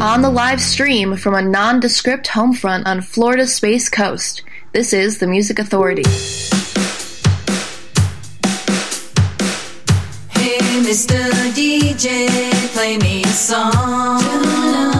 On the live stream from a nondescript homefront on Florida's Space Coast, this is The Music Authority. Hey, Mr. DJ, play me a song.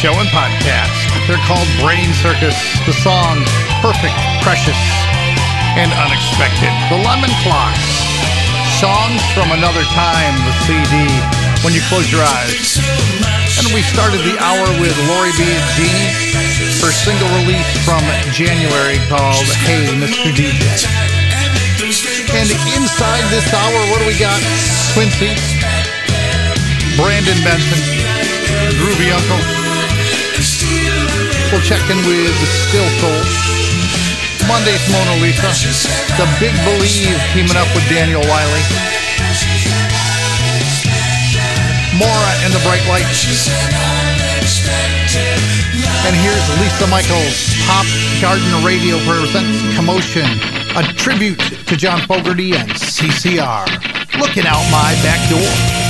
Show and podcast. They're called Brain Circus. The song Perfect, Precious, and Unexpected. The Lemon Clocks. Songs from Another Time, the CD. When you close your eyes. And we started the hour with Laurie Biagini. Her single release from January called Hey Mr. DJ. And inside this hour, what do we got? Quincy, Brendan Benson, Groovy Uncle. Check in with Still Soul. Monday's Mona Lisa. The Big Believe teaming up with Daniel Wylie. Mora and the Bright Lights. And here's Lisa Mychols. Pop Garden Radio presents Commotion. A tribute to John Fogerty and CCR. Looking out my back door.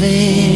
ver.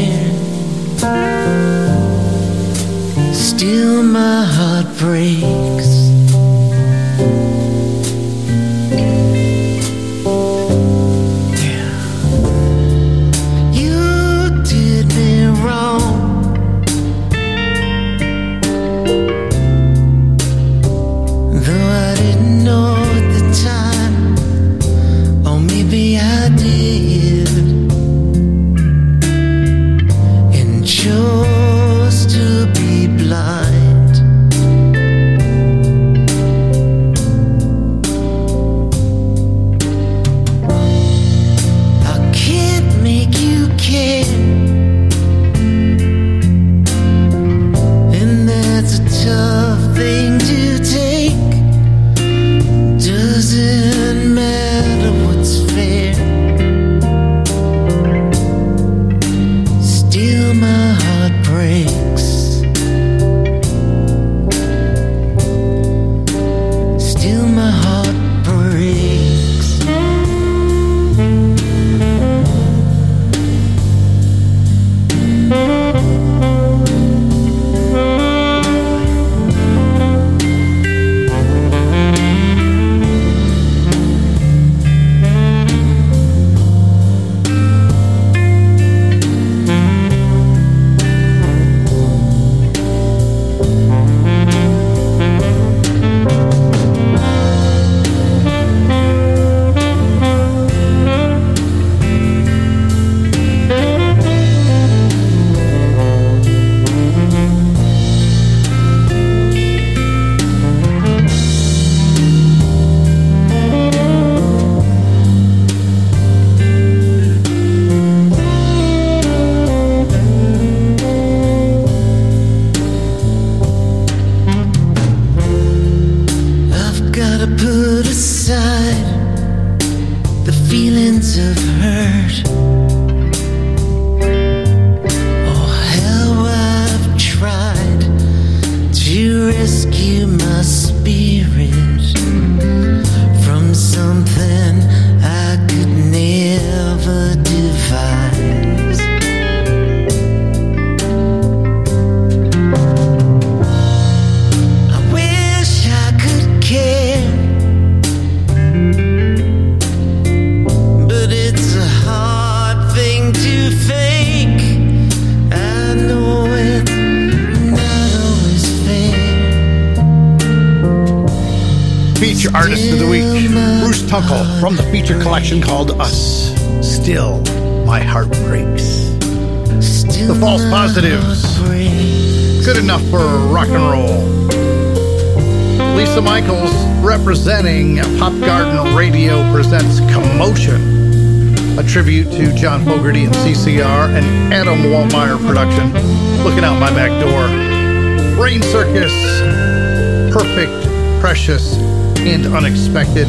precious and unexpected.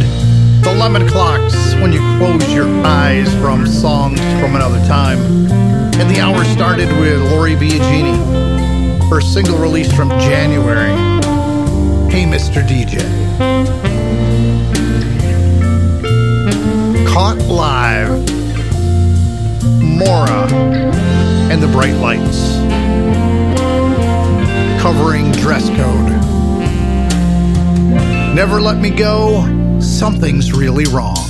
The lemon clocks, when you close your eyes from songs from another time. And the hour started with Laurie Biagini, her single release from January. Hey, Mr. DJ. Caught Live, Mora, and the Bright Lights. Covering Dress Code. Never Let Me Go, Something's Really Wrong.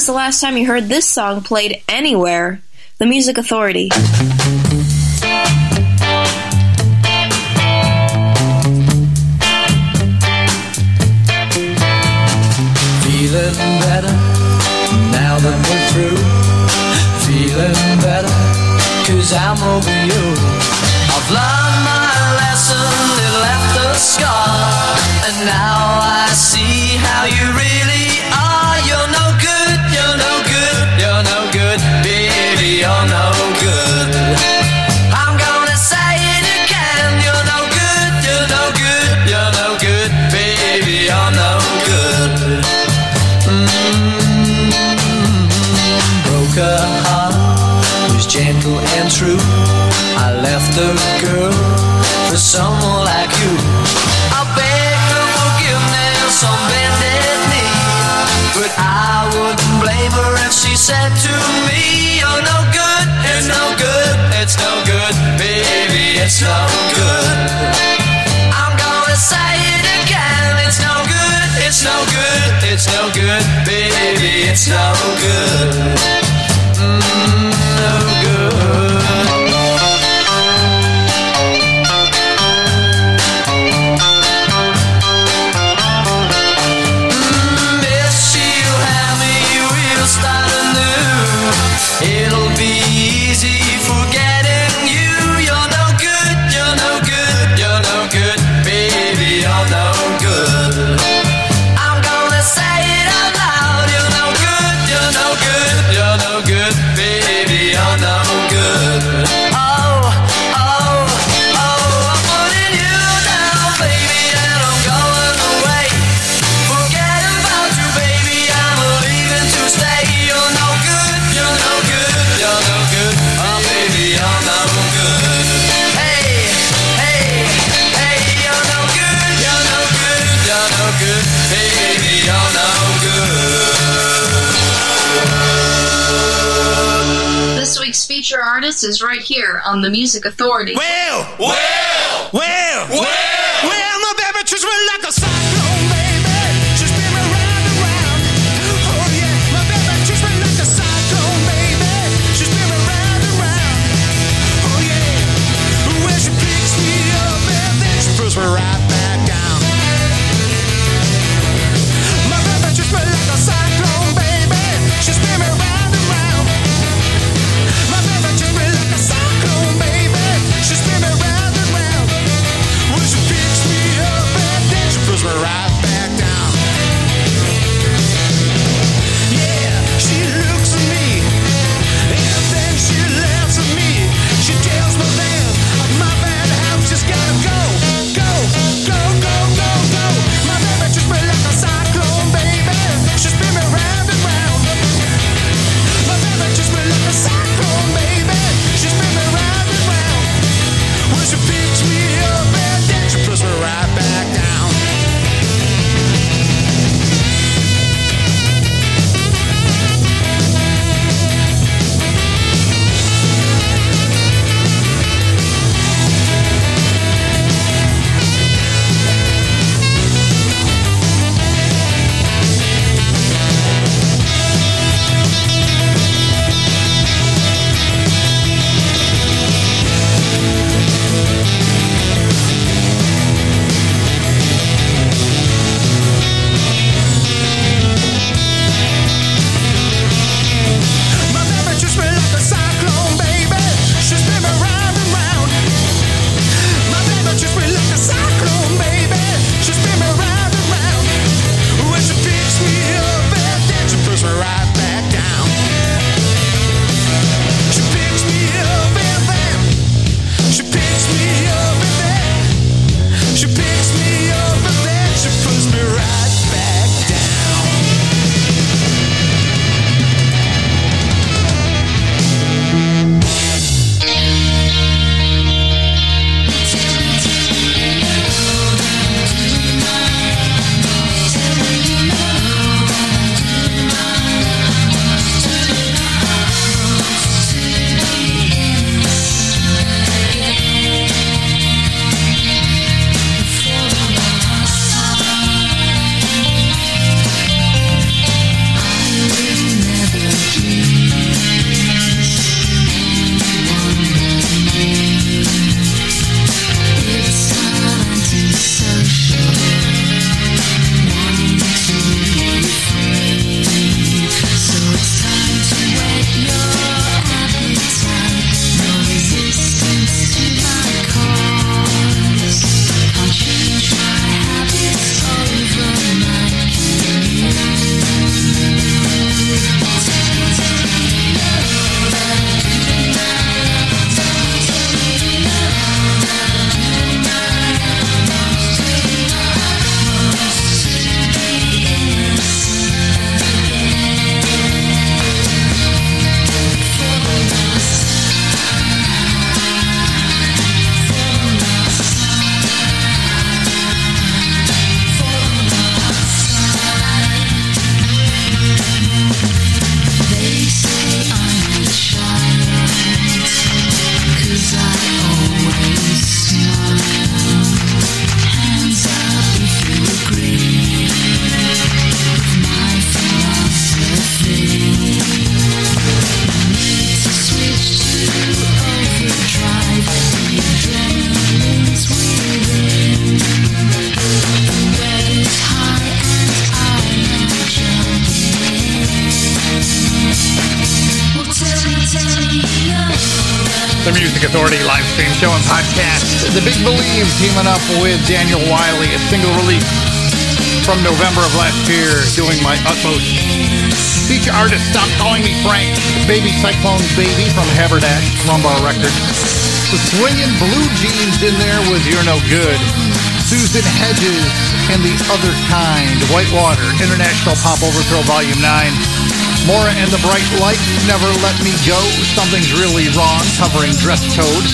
was the last time you heard this song played anywhere? The Music Authority. Feeling better now that we're through. Feeling better, cause I'm over you. I've learned my lesson, it left a scar. And now I see how you read. on the Music Authority. Well, well. Steve teaming up with Daniel Wylie, a single release from November of last year, doing my utmost. Feature artist, Stop Calling Me Frank, Baby Cyclone Baby from Haberdash, Rum Bar Records. The swinging blue jeans in there with You're No Good. Susan Hedges and The Other Kind, Whitewater, International Pop Overthrow Volume 9. Mora and the Bright Light, never let me go. Something's really wrong covering Dress Code.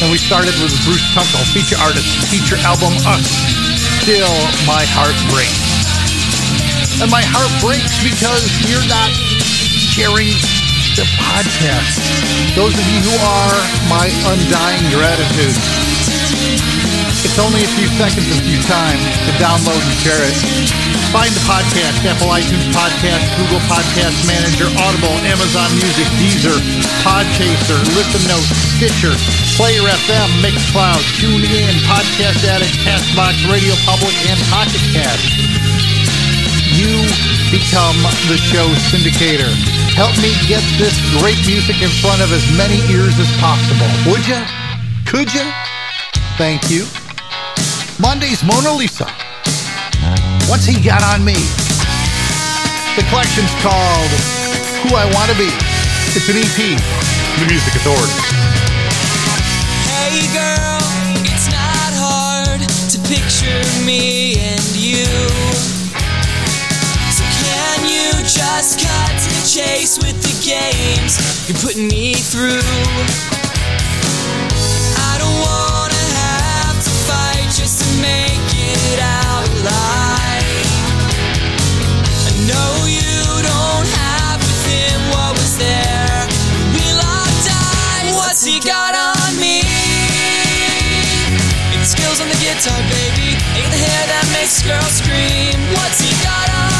And we started with Bruce Tunkel, feature artist, feature album Us. Still, my heart breaks. And my heart breaks because you're not sharing the podcast. Those of you who are, my undying gratitude. It's only a few seconds, a few times to download and share it. Find the podcast, Apple iTunes Podcast, Google Podcast Manager, Audible, Amazon Music, Deezer, Podchaser, Listen Notes, Stitcher, Player FM, Mixcloud, TuneIn, Podcast Addict, Castbox, Radio Public, and Pocket Cast. You become the show syndicator. Help me get this great music in front of as many ears as possible. Would you? Could you? Thank you. Monday's Mona Lisa. What's he got on me? The collection's called Who I Want to Be. It's an EP. The Music Authority. Hey girl, it's not hard to picture me and you. So can you just cut to the chase with the games you're putting me through? Guitar, baby. Ain't the hair that makes girls scream. What's he got on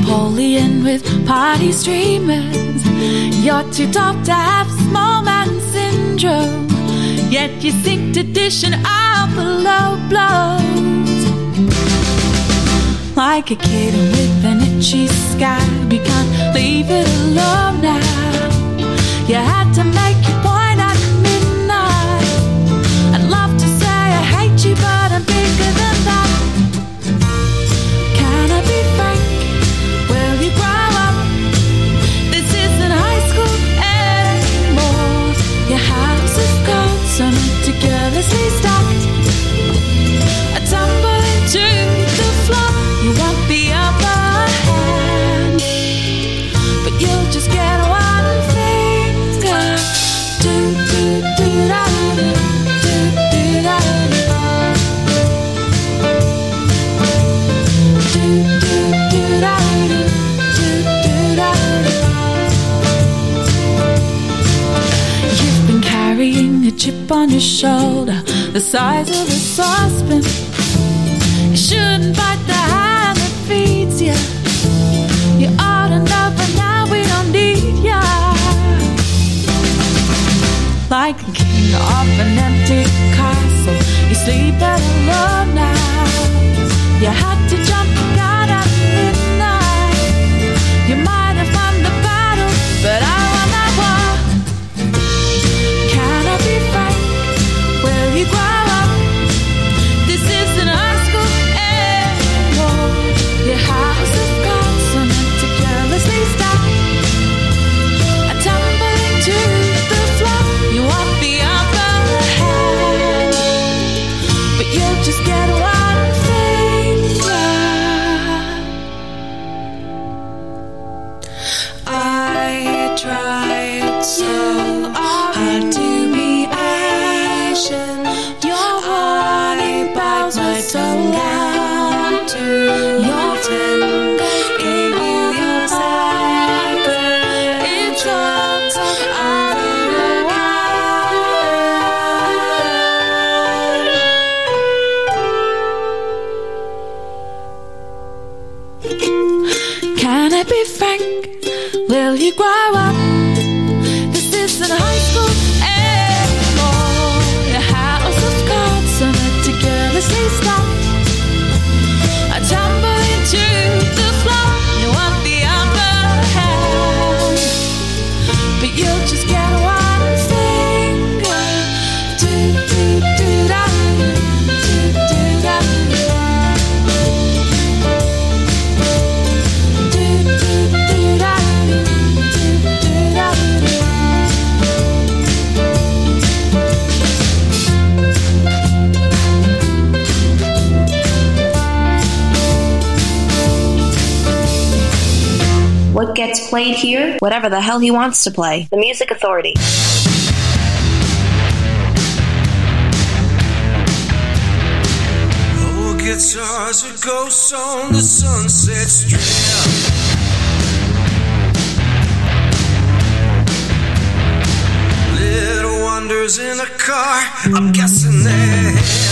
Napoleon with party streamers. You're too tough to have small man syndrome. Yet you sink to dishing out the low blows. Like a kitten with an itchy scab, you can't leave it alone now. You had to make your point at midnight. I'd love to say I hate you, but I'm bigger than that. Can I be frank? Cards are meticulously stacked. I tumble a chip on your shoulder the size of a saucepan. You shouldn't bite the hand that feeds you. You ought to know, but now we don't need ya. Like a king of an empty castle, you sleep at alone now. You had to. whatever the hell he wants to play. The Music Authority. Oh, guitars are ghosts on the sunset strip. Little wonders in a car, I'm guessing they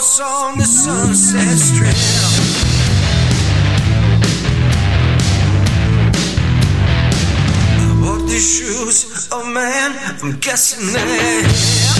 house on the sunset strip. I bought these shoes of man, I'm guessing that.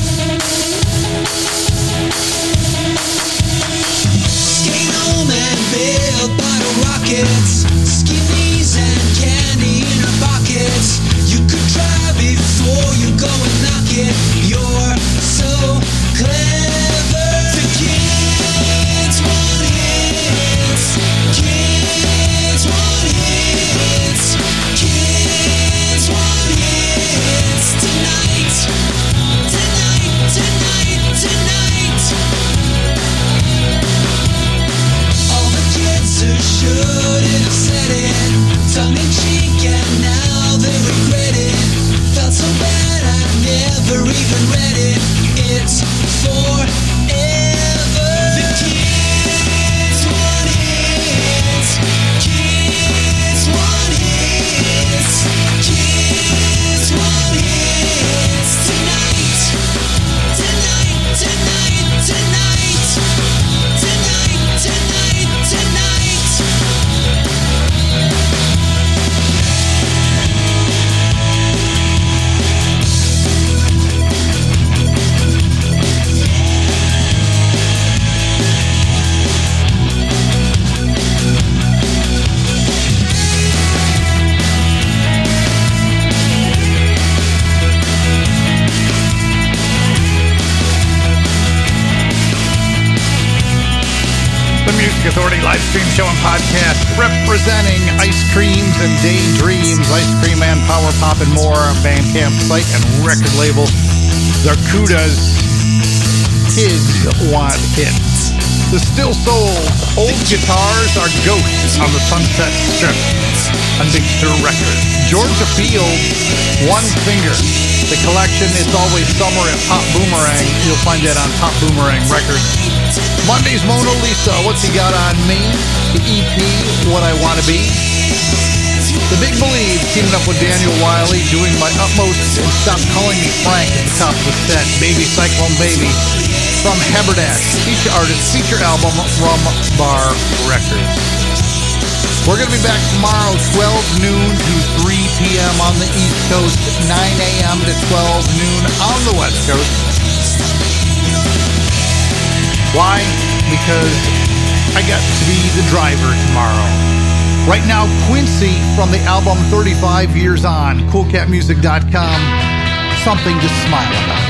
And daydreams, ice cream and power pop and more. Bandcamp site and record label. Zarkuda's Kids Want Hits. The Still Souls old guitars are ghosts on the Sunset Strip on Big Stir Records. Georgia Field, One Finger. The collection It's Always Summer at Pop Boomerang. You'll find that on Pop Boomerang Records. Monday's Mona Lisa, What's He Got On Me? The EP, What I Want to Be. The Big Believe, teaming up with Daniel Wylie, doing my utmost and stop calling me Frank at the top of the set. Baby Cyclone Baby from Haberdash, feature artist, feature album, Rum Bar Records. We're going to be back tomorrow, 12 noon to 3 p.m. on the East Coast, 9 a.m. to 12 noon on the West Coast. Why? Because I got to be the driver tomorrow. Right now, Quincy from the album 35 Years On, coolcatmusic.com. Something to smile about.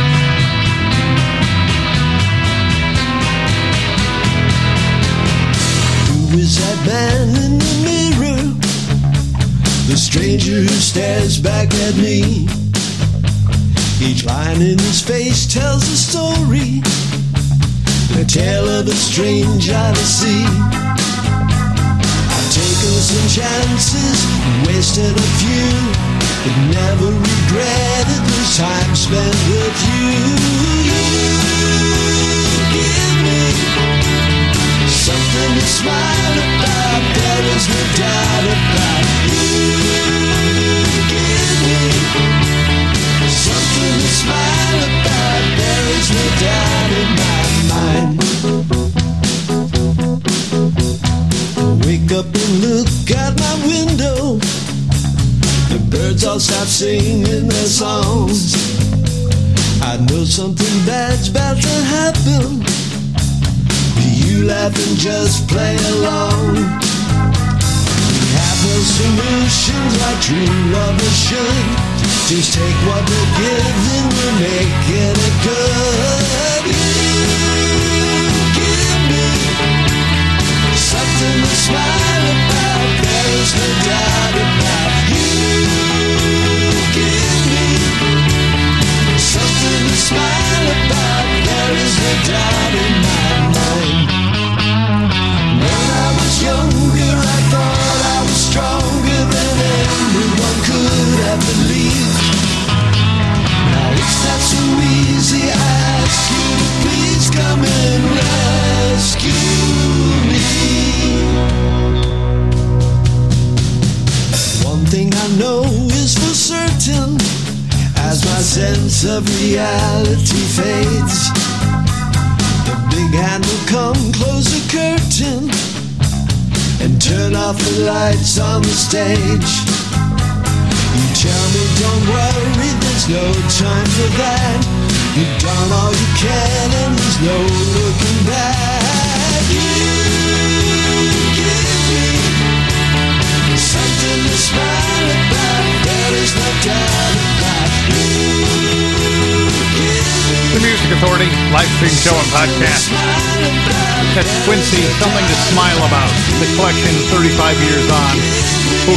Who is that man in the mirror? The stranger who stares back at me. Each line in his face tells a story, a tale of a strange odyssey. Some chances, wasted a few, but never regretted the time spent with you. You give me Something to smile about, there is no doubt about you. Give me something to smile about, there is no doubt in my mind. Wake up and look out my window. The birds all stop singing their songs. I know something bad's about to happen. You laugh and just play along. We have no solutions like true lovers should. Just take what we're given, stream show and podcast. That's Quincy, Something to Smile About. The collection 35 years on. To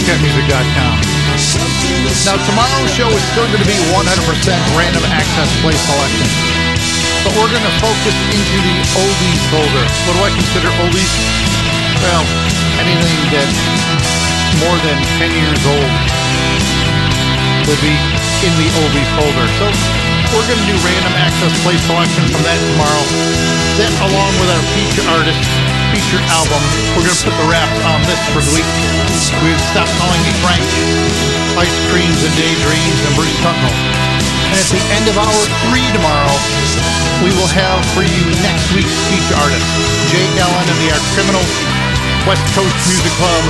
Now, tomorrow's show is still going to be 100% random access play selection. But we're going to focus into the oldies folder. What do I consider oldies? Well, anything that's more than 10 years old would be in the oldies folder. So we're going to do random access play selection from that tomorrow. Then, along with our feature artist, featured album, we're going to put the wrap on this for the week. We've stopped calling me Frank. Ice Creams and Daydreams and Bruce Tunkel. And at the end of hour three tomorrow, we will have for you next week's feature artist, Jay Allen and the Arch Criminals, West Coast Music Club,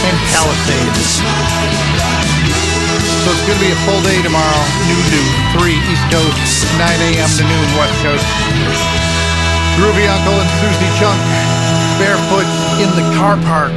and Palisades. So it's going to be a full day tomorrow, noon to 3 East Coast, 9 a.m. to noon West Coast. Groovy Uncle and Suzi Chunk, barefoot in the car park.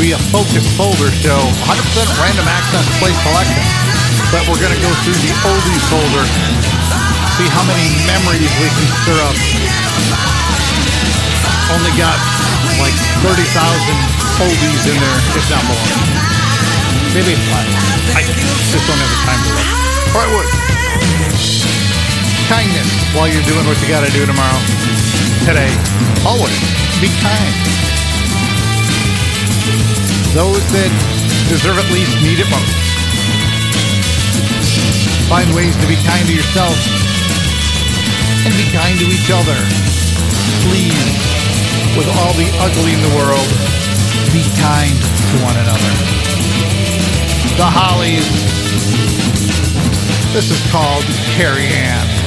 Be a focus folder show, 100% random access play selection. But we're going to go through the oldies folder, see how many memories we can stir up. Only got like 30,000 oldies in there, if not more. Maybe it's less. I just don't have the time to look. Or I would. Kindness while you're doing what you got to do tomorrow. Today. Always. Be kind. Those that deserve it least need it most. Find ways to be kind to yourself and be kind to each other. Please, with all the ugly in the world, be kind to one another. The Hollies. This is called Carrie Anne.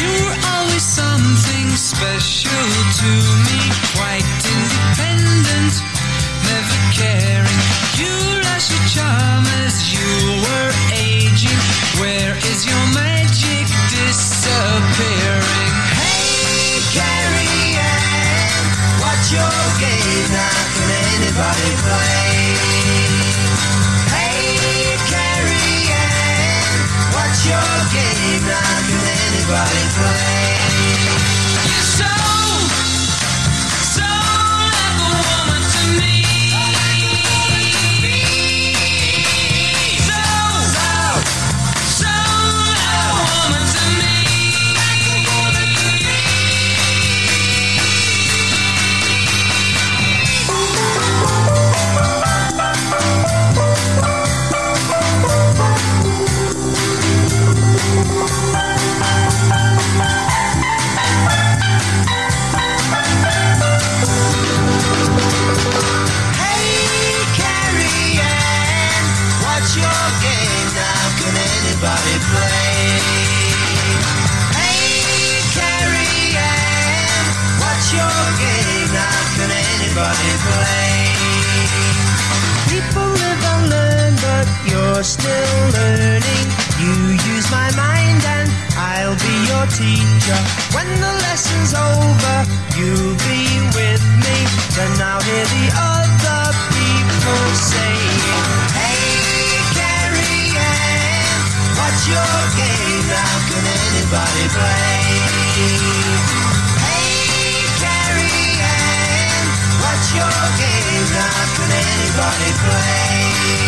You're always something special to me, quite independent, never caring. You your charm as you were aging. Where is your magic disappearing? Hey, Carrie what's your now? Can anybody play? Game now? Can anybody play? You're still learning. You use my mind and I'll be your teacher. When the lesson's over, you'll be with me. Then I'll hear the other people saying, Hey, Carrie Anne, what's your game now? Can anybody play? Hey, Carrie what's your game now? Can anybody play?